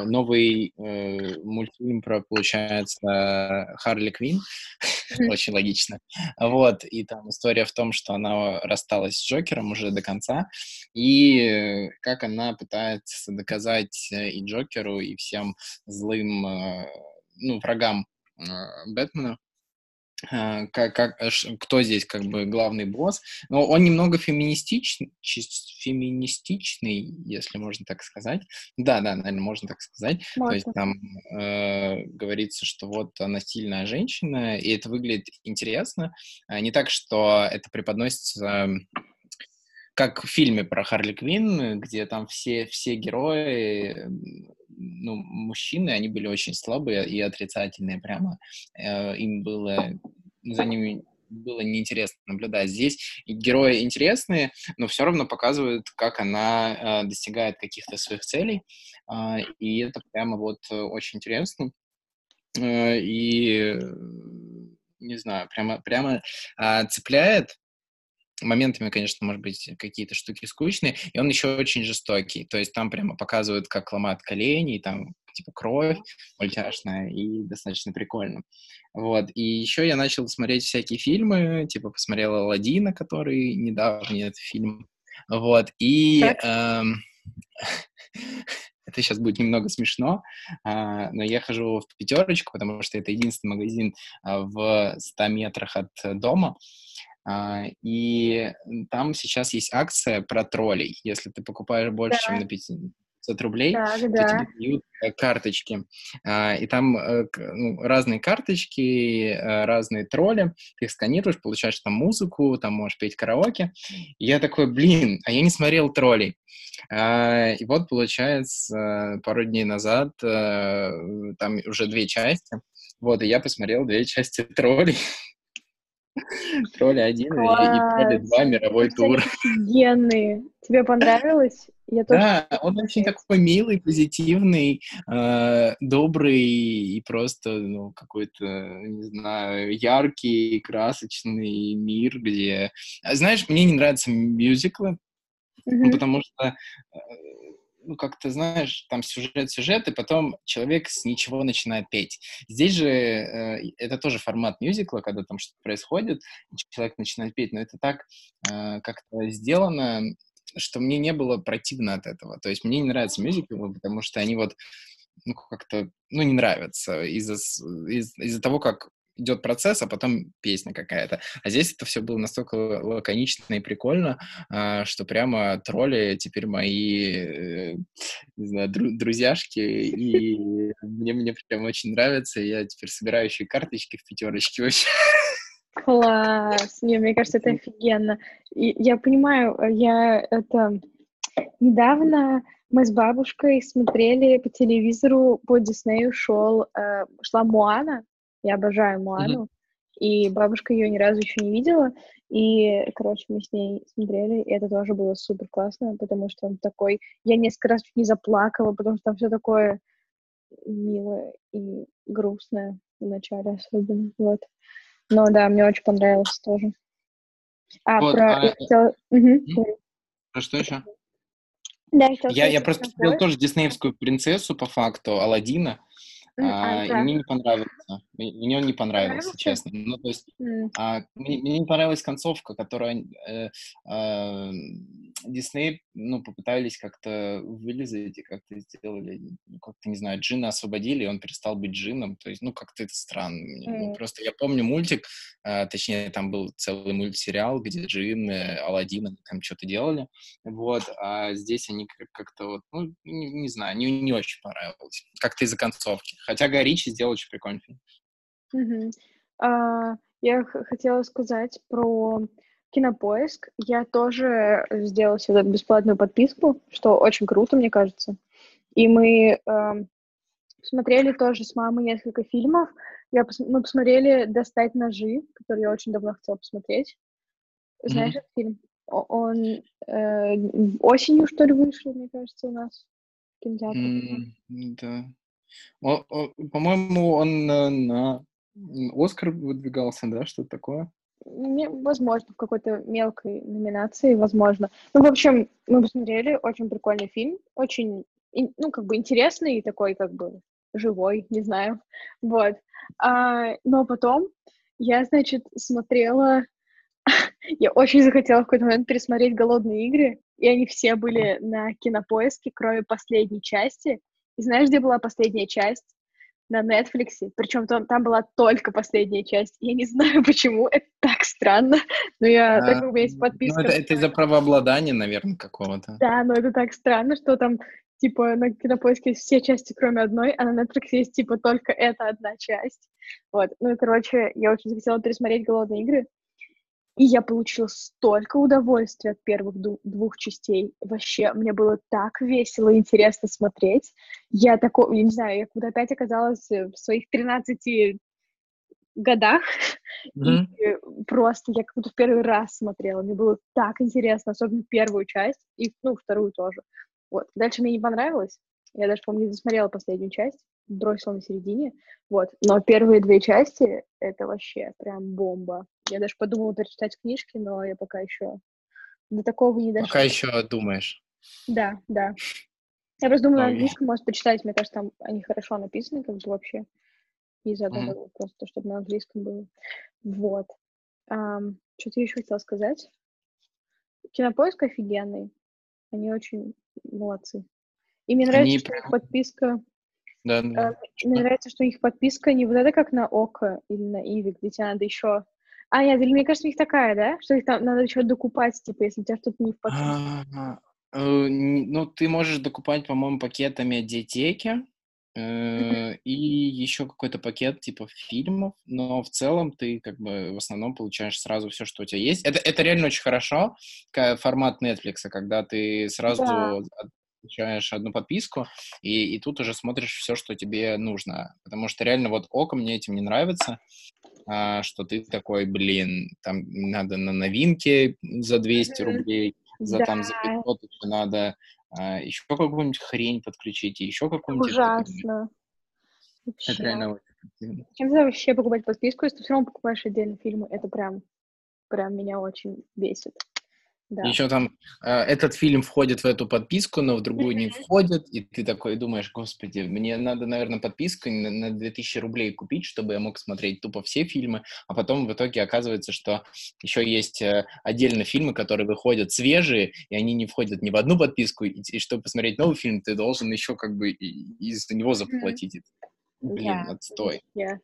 новый э, мультфильм про, получается, Харли Квин, очень логично, вот, и там история в том, что она рассталась с Джокером уже до конца, и как она пытается доказать э, и Джокеру, и всем злым, э, ну, врагам э, Бэтмена, как, как, кто здесь как бы главный босс. Но он немного феминистичный, феминистичный, если можно так сказать. Да, да, наверное, можно так сказать. Можно. То есть там э, говорится, что вот она сильная женщина, и это выглядит интересно. Не так, что это преподносится как в фильме про Харли Квинн, где там все, все герои, ну, мужчины, они были очень слабые и отрицательные прямо. Э, им было, за ними было неинтересно наблюдать. Здесь герои интересные, но все равно показывают, как она э, достигает каких-то своих целей, э, и это прямо вот очень интересно. Э, и не знаю, прямо, прямо э, цепляет моментами, конечно, может быть, какие-то штуки скучные, и он еще очень жестокий, то есть там прямо показывают, как ломают колени, и там типа кровь мультяшная, и достаточно прикольно. Вот, и еще я начал смотреть всякие фильмы, типа посмотрел «Аладдина», который недавний этот фильм, вот, и... Эм, это сейчас будет немного смешно, а, но я хожу в пятерочку, потому что это единственный магазин а, в 100 метрах от дома, и там сейчас есть акция про троллей. Если ты покупаешь больше, да. чем на 500 рублей, так, то да. тебе дают э, карточки. А, и там э, ну, разные карточки, э, разные тролли. Ты их сканируешь, получаешь там музыку, там можешь петь караоке. И я такой, блин, а я не смотрел троллей. А, и вот, получается, пару дней назад там уже две части. Вот, и я посмотрел две части троллей. Тролли один и, и Тролли два мировой тур. Офигенные. Тебе понравилось? Я тоже да, он очень такой милый, позитивный, э, добрый и просто, ну, какой-то, не знаю, яркий, красочный мир, где... Знаешь, мне не нравятся мюзиклы, mm-hmm. потому что э, ну, как ты знаешь, там сюжет, сюжет, и потом человек с ничего начинает петь. Здесь же э, это тоже формат мюзикла, когда там что-то происходит, человек начинает петь, но это так э, как-то сделано, что мне не было противно от этого. То есть мне не нравятся мюзиклы, потому что они вот ну, как-то, ну, не нравятся из-за из- из того, как идет процесс, а потом песня какая-то. А здесь это все было настолько лаконично и прикольно, а, что прямо тролли теперь мои, э, не знаю, друзьяшки, и мне, мне прям очень нравится, я теперь собираю еще карточки в пятерочке вообще. Класс! Не, мне кажется, это офигенно. И я понимаю, я это недавно Мы с бабушкой смотрели по телевизору, по Диснею шел, э, шла Муана. Я обожаю Муану. Mm-hmm. И бабушка ее ни разу еще не видела. И, короче, мы с ней смотрели, и это тоже было супер классно, потому что он такой... Я несколько раз чуть не заплакала, потому что там все такое милое и грустное в начале особенно. Вот. Но да, мне очень понравилось тоже. А, вот, про... А... Я хотела... угу. Про что еще? Да, я, я, я просто смотрел тоже диснеевскую принцессу, по факту, Алладина. А, а, мне не понравился. Мне он не понравился, честно. Ну, то есть, mm. а, мне, мне не понравилась концовка, которая э, э, Дисней, ну, попытались как-то вылезать и как-то сделали, ну, как-то, не знаю, Джина освободили, и он перестал быть Джином. То есть, ну, как-то это странно. Mm. просто я помню мультик, э, точнее, там был целый мультсериал, где Джин, Алладин там что-то делали. Вот, а здесь они как-то вот, ну, не, не знаю, не, не очень понравилось. Как-то из-за концовки. Хотя Горичи сделал очень прикольный фильм. Угу. А, я хотела сказать про Кинопоиск. Я тоже сделала себе бесплатную подписку, что очень круто, мне кажется. И мы э, смотрели тоже с мамой несколько фильмов. Я пос... Мы посмотрели «Достать ножи», который я очень давно хотела посмотреть. Знаешь mm-hmm. этот фильм? Он э, осенью, что ли, вышел, мне кажется, у нас в кинотеатре. Mm, да. По-моему, он на Оскар выдвигался, да, что-то такое? Возможно, в какой-то мелкой номинации, возможно. Ну, в общем, мы посмотрели, очень прикольный фильм, очень, ну, как бы интересный и такой, как бы, живой, не знаю, вот. А, но потом я, значит, смотрела, я очень захотела в какой-то момент пересмотреть «Голодные игры», и они все были на кинопоиске, кроме последней части, и знаешь, где была последняя часть? На Netflix. Причем там, там была только последняя часть. Я не знаю, почему. Это так странно. Но я, а, так как у меня есть подписка... Ну, это, это из-за правообладания, наверное, какого-то. Да, но это так странно, что там типа на кинопоиске есть все части, кроме одной, а на Netflix есть типа только эта одна часть. Вот. Ну и, короче, я очень захотела пересмотреть «Голодные игры», и я получила столько удовольствия от первых двух частей. Вообще, мне было так весело и интересно смотреть. Я такой, я не знаю, я когда опять оказалась в своих 13 годах, mm-hmm. и просто я как будто в первый раз смотрела. Мне было так интересно, особенно первую часть, и, ну, вторую тоже. Вот. Дальше мне не понравилось. Я даже, помню, не досмотрела последнюю часть, бросила на середине. Вот. Но первые две части — это вообще прям бомба. Я даже подумала перечитать книжки, но я пока еще до такого не дошла. Пока еще думаешь. Да, да. Я просто думаю, на английском может почитать, мне кажется, там они хорошо написаны, как бы вообще. И заодно mm-hmm. просто, чтобы на английском было. Вот. Um, что-то еще хотела сказать. Кинопоиск офигенный. Они очень молодцы. И мне нравится, они... что их подписка... Да, да. Э, мне нравится, что их подписка не вот это как на ОКО или на Иви, где тебе надо еще а, нет, или мне кажется, у них такая, да? Что их там надо еще докупать, типа, если у тебя что-то не в пакете. Э, ну, ты можешь докупать, по-моему, пакет медиатеки, э, и еще какой-то пакет типа фильмов, но в целом ты как бы в основном получаешь сразу все, что у тебя есть. Это, это реально очень хорошо, формат Netflix, когда ты сразу да. Получаешь одну подписку, и, и тут уже смотришь все, что тебе нужно. Потому что реально вот око мне этим не нравится а, что ты такой, блин, там надо на новинки за 200 рублей, за да. там за 500 еще надо а, еще какую-нибудь хрень подключить, и еще какую-нибудь... Ужасно. Вообще. Это реально Чем ты вообще покупать подписку, если ты все равно покупаешь отдельно фильмы? Это прям, прям меня очень бесит. Да. Еще там э, этот фильм входит в эту подписку, но в другую не входит, и ты такой думаешь, господи, мне надо, наверное, подписку на, на 2000 рублей купить, чтобы я мог смотреть тупо все фильмы, а потом в итоге оказывается, что еще есть э, отдельно фильмы, которые выходят свежие, и они не входят ни в одну подписку, и, и чтобы посмотреть новый фильм, ты должен еще как бы из-за него заплатить. Блин, yeah. отстой. Yeah.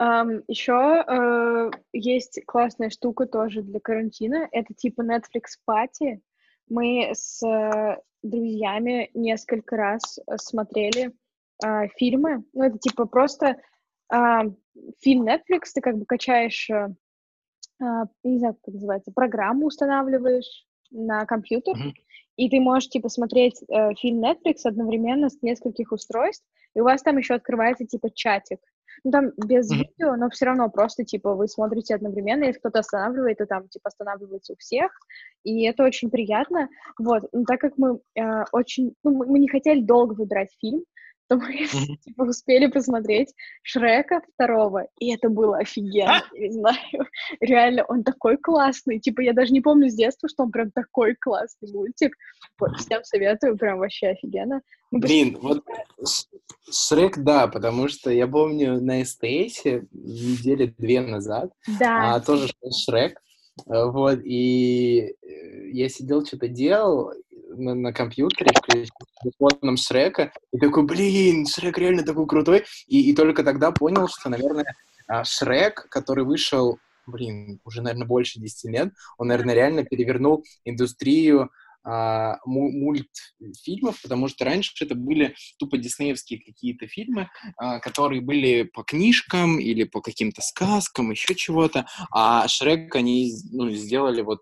Um, еще uh, есть классная штука тоже для карантина. Это типа Netflix Party. Мы с uh, друзьями несколько раз смотрели uh, фильмы. Ну, это типа просто uh, фильм Netflix, ты как бы качаешь, uh, не знаю, как это называется, программу устанавливаешь на компьютер, mm-hmm. и ты можешь, типа, смотреть э, фильм Netflix одновременно с нескольких устройств, и у вас там еще открывается, типа, чатик. Ну, там без mm-hmm. видео, но все равно просто, типа, вы смотрите одновременно, если кто-то останавливает, то там, типа, останавливается у всех, и это очень приятно. Вот, но так как мы э, очень... Ну, мы, мы не хотели долго выбирать фильм, то мы mm-hmm. типа, успели посмотреть Шрека второго, и это было офигенно, я не знаю, реально, он такой классный, типа, я даже не помню с детства, что он прям такой классный мультик, вот, всем советую, прям вообще офигенно. Мы Блин, вот Шрек, да, потому что я помню на СТС недели две назад, да. а, тоже Шрек, вот, и э, я сидел, что-то делал, на, на компьютере, телефоном Шрека, и такой, блин, Шрек реально такой крутой, и, и только тогда понял, что, наверное, а, Шрек, который вышел, блин, уже, наверное, больше 10 лет, он, наверное, реально перевернул индустрию а, мультфильмов, потому что раньше это были тупо диснеевские какие-то фильмы, а, которые были по книжкам или по каким-то сказкам, еще чего-то, а Шрек они ну, сделали вот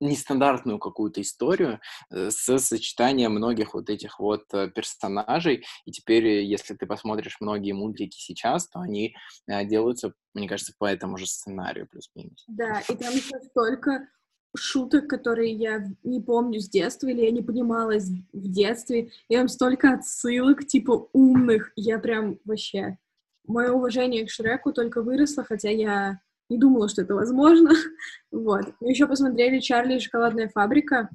нестандартную какую-то историю э, с сочетанием многих вот этих вот э, персонажей. И теперь, э, если ты посмотришь многие мультики сейчас, то они делаются, мне кажется, по этому же сценарию плюс-минус. Да, и там еще столько шуток, которые я не помню с детства, или я не понимала в детстве, и там столько отсылок, типа, умных, я прям вообще... Мое уважение к Шреку только выросло, хотя я не думала, что это возможно. вот. Мы еще посмотрели «Чарли и шоколадная фабрика»,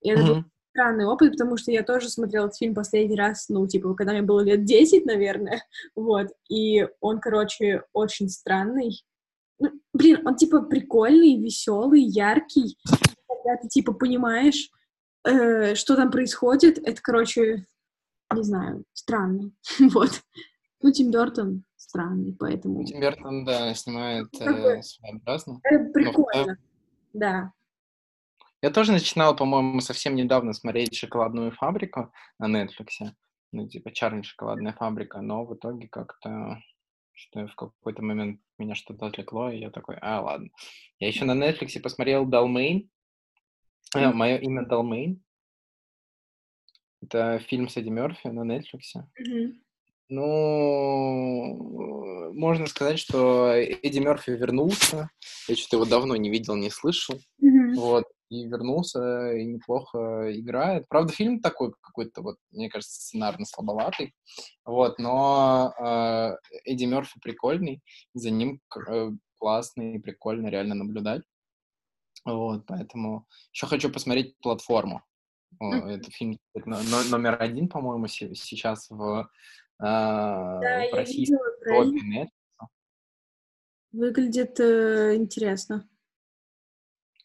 и это mm-hmm. был странный опыт, потому что я тоже смотрела этот фильм последний раз, ну, типа, когда мне было лет 10, наверное, вот, и он, короче, очень странный. Ну, блин, он, типа, прикольный, веселый, яркий, когда ты, типа, понимаешь, э, что там происходит, это, короче, не знаю, странно, вот. Ну, Тим Бертон странный, поэтому... Тим Бертон, да, снимает э, своеобразно. Это прикольно, Но, да. Я тоже начинал, по-моему, совсем недавно смотреть «Шоколадную фабрику» на Netflix. Ну, типа «Чарли шоколадная фабрика», но в итоге как-то что в какой-то момент меня что-то отвлекло, и я такой, а, ладно. Я еще на Netflix посмотрел «Далмейн», mm-hmm. мое имя Далмейн. Это фильм с Эдди Мерфи на Netflix. Mm-hmm. Ну, можно сказать, что Эдди Мерфи вернулся. Я что-то его давно не видел, не слышал. Mm-hmm. Вот. И вернулся, и неплохо играет. Правда, фильм такой какой-то, вот, мне кажется, сценарно слабоватый. Вот, но э, Эдди Мерфи прикольный, за ним э, классно и прикольно реально наблюдать. Вот, поэтому еще хочу посмотреть платформу. Это фильм номер один, по-моему, сейчас в а, да, в топе Выглядит э, интересно.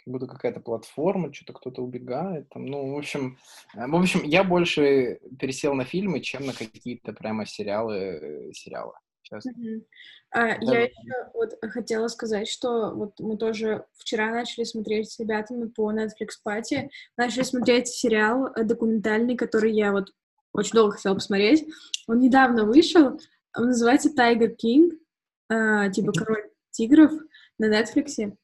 Будто какая-то платформа, что-то кто-то убегает. Там, ну, в общем, э, в общем, я больше пересел на фильмы, чем на какие-то прямо сериалы, э, сериалы. Честно. Uh-huh. А, да. Я еще вот хотела сказать, что вот мы тоже вчера начали смотреть с ребятами по Netflix Party, начали смотреть сериал э, документальный, который я вот очень долго хотела посмотреть. Он недавно вышел, он называется Tiger King, э, типа Король тигров на Netflix.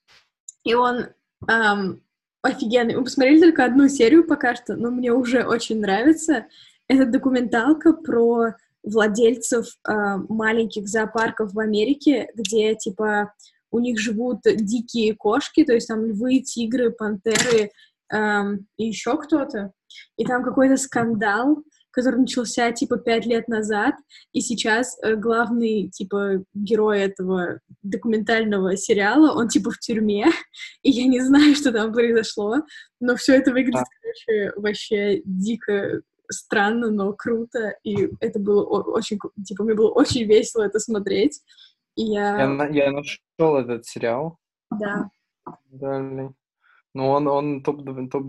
И он эм, офигенный. Мы посмотрели только одну серию пока что, но мне уже очень нравится. Это документалка про владельцев э, маленьких зоопарков в Америке, где, типа, у них живут дикие кошки, то есть там львы, тигры, пантеры эм, и еще кто-то. И там какой-то скандал, который начался, типа, пять лет назад, и сейчас э, главный, типа, герой этого документального сериала, он, типа, в тюрьме, и я не знаю, что там произошло, но все это выглядит, короче, вообще дико странно, но круто, и это было очень, типа, мне было очень весело это смотреть, и я... Я, я нашел этот сериал. Да. Далее. Ну, он, он топ-10. Топ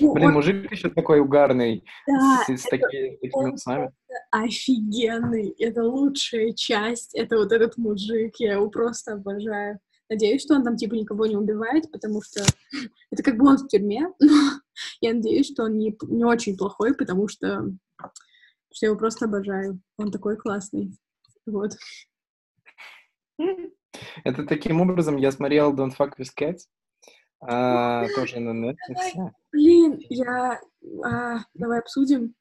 ну, Блин, он... мужик еще такой угарный, да, с, с таки, такими усами. Офигенный, это лучшая часть, это вот этот мужик, я его просто обожаю. Надеюсь, что он там типа никого не убивает, потому что это как бы он в тюрьме, но я надеюсь, что он не, не очень плохой, потому что, что я его просто обожаю. Он такой классный. Вот. Это таким образом я смотрел Don't Fuck With Cats, А, тоже на Netflix. Блин, я... А, давай обсудим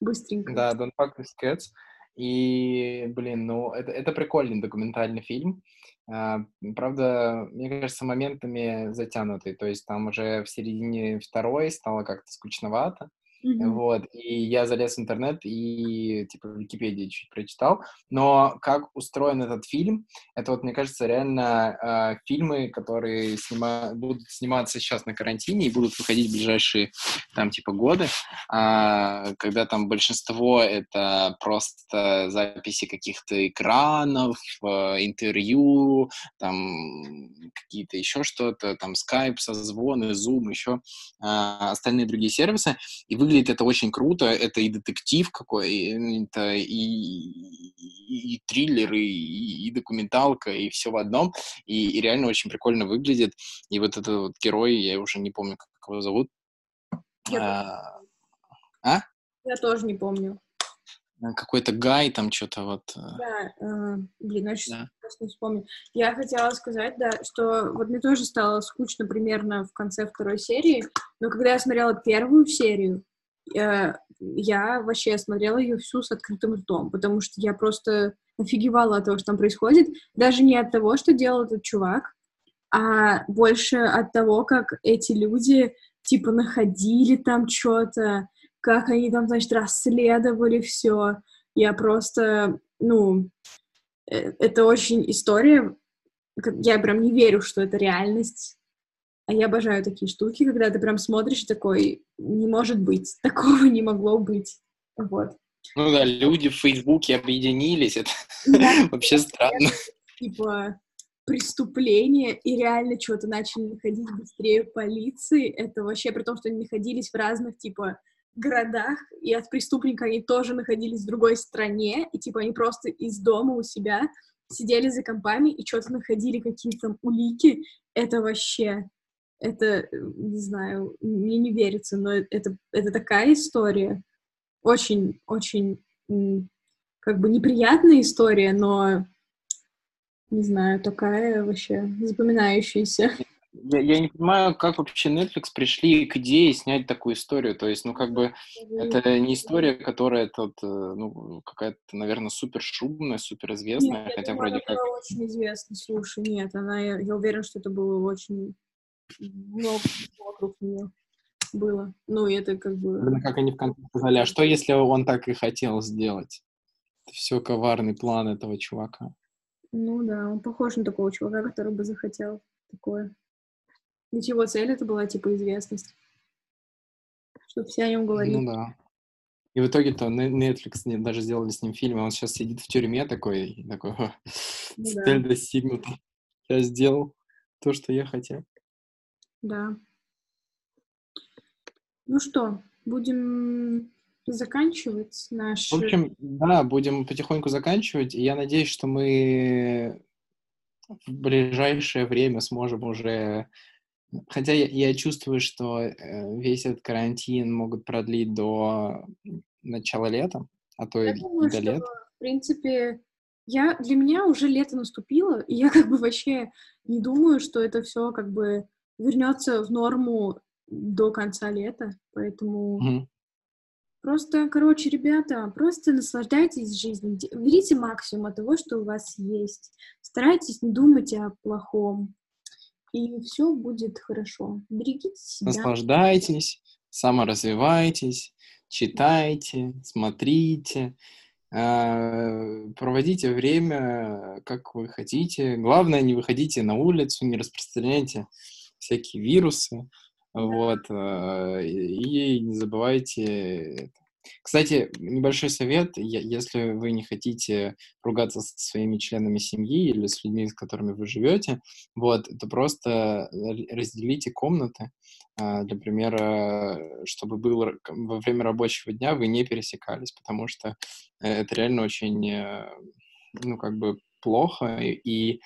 быстренько. Да, Don't Fuck with Cats. И, блин, ну, это, это прикольный документальный фильм. А, правда, мне кажется, моментами затянутый. То есть там уже в середине второй стало как-то скучновато. Mm-hmm. Вот, и я залез в интернет и, типа, в Википедии чуть прочитал. Но как устроен этот фильм, это вот, мне кажется, реально э, фильмы, которые снима... будут сниматься сейчас на карантине и будут выходить в ближайшие, там, типа, годы, э, когда там большинство это просто записи каких-то экранов, э, интервью, там, какие-то еще что-то, там, Skype, созвоны, Zoom, еще э, остальные другие сервисы, и вы выглядит это очень круто, это и детектив какой, это и, и, и триллер, и, и документалка, и все в одном, и, и реально очень прикольно выглядит. И вот этот вот герой, я уже не помню, как его зовут. Я а? а? Я тоже не помню. Какой-то Гай, там что-то вот. Э. Да, э, блин, я сейчас да. просто не вспомню. Я хотела сказать, да, что вот мне тоже стало скучно примерно в конце второй серии, но когда я смотрела первую серию, я вообще смотрела ее всю с открытым ртом, потому что я просто офигевала от того, что там происходит. Даже не от того, что делал этот чувак, а больше от того, как эти люди, типа, находили там что-то, как они там, значит, расследовали все. Я просто, ну, э, это очень история, я прям не верю, что это реальность. А я обожаю такие штуки, когда ты прям смотришь такой, не может быть, такого не могло быть. Вот. Ну да, люди в Фейсбуке объединились, это да. вообще странно. Типа преступление и реально что-то начали находить быстрее полиции. Это вообще при том, что они находились в разных, типа, городах, и от преступника они тоже находились в другой стране, и, типа, они просто из дома у себя сидели за компами и что-то находили, какие-то там улики. Это вообще это, не знаю, мне не верится, но это, это такая история, очень, очень, как бы неприятная история, но, не знаю, такая вообще запоминающаяся. Я, я не понимаю, как вообще Netflix пришли к идее снять такую историю. То есть, ну, как бы, это не история, которая тут, э, ну, какая-то, наверное, супер шумная, супер известная, нет, хотя думаю, вроде как... очень известная, слушай, нет, она, я, я уверена, что это было очень много вокруг нее было. Ну, и это как бы... Как они в конце сказали, а что, если он так и хотел сделать? Это все коварный план этого чувака. Ну да, он похож на такого чувака, который бы захотел такое. Ведь его цель это была, типа, известность. Чтобы все о нем говорили. Ну да. И в итоге-то Netflix даже сделали с ним фильм, и он сейчас сидит в тюрьме такой, такой, ну, цель да. достигнута. Я сделал то, что я хотел. Да. Ну что, будем заканчивать наш... В общем, да, будем потихоньку заканчивать. И я надеюсь, что мы в ближайшее время сможем уже... Хотя я, я чувствую, что э, весь этот карантин могут продлить до начала лета, а то я и думаю, до лета. В принципе, я, для меня уже лето наступило, и я как бы вообще не думаю, что это все как бы вернется в норму до конца лета, поэтому mm-hmm. просто, короче, ребята, просто наслаждайтесь жизнью, берите максимум от того, что у вас есть, старайтесь не думать о плохом, и все будет хорошо. Берегите себя. Наслаждайтесь, саморазвивайтесь, читайте, смотрите, а, проводите время, как вы хотите. Главное, не выходите на улицу, не распространяйте всякие вирусы, вот, э, и не забывайте кстати, небольшой совет, если вы не хотите ругаться со своими членами семьи или с людьми, с которыми вы живете, вот, то просто разделите комнаты, для примера, чтобы было во время рабочего дня вы не пересекались, потому что э, это реально очень, э, ну, как бы плохо, и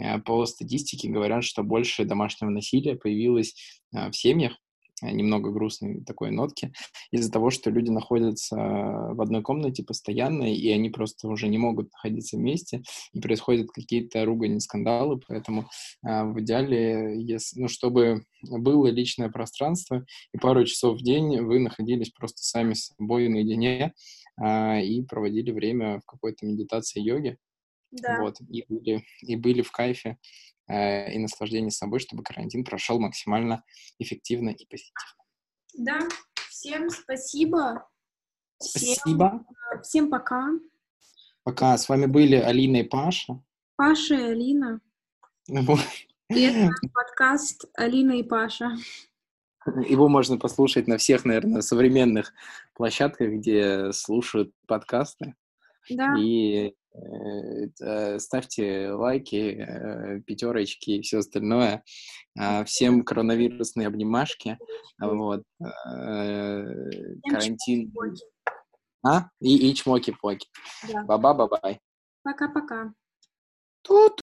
э, по статистике говорят, что больше домашнего насилия появилось э, в семьях, немного грустной такой нотки, из-за того, что люди находятся в одной комнате постоянно, и они просто уже не могут находиться вместе, и происходят какие-то ругани, скандалы, поэтому э, в идеале, если, ну, чтобы было личное пространство, и пару часов в день вы находились просто сами с собой наедине э, и проводили время в какой-то медитации йоги, да. вот, и были, и были в кайфе Э, и наслаждение собой, чтобы карантин прошел максимально эффективно и позитивно. Да, всем спасибо. Спасибо. Всем, всем пока. Пока. С вами были Алина и Паша. Паша и Алина. И это подкаст Алина и Паша. Его можно послушать на всех, наверное, современных площадках, где слушают подкасты. Да. И э, ставьте лайки, э, пятерочки и все остальное. Э, всем коронавирусные обнимашки. Вот. Э, карантин. А? И, и чмоки-поки. Да. Баба-бабай. Пока-пока. Тут.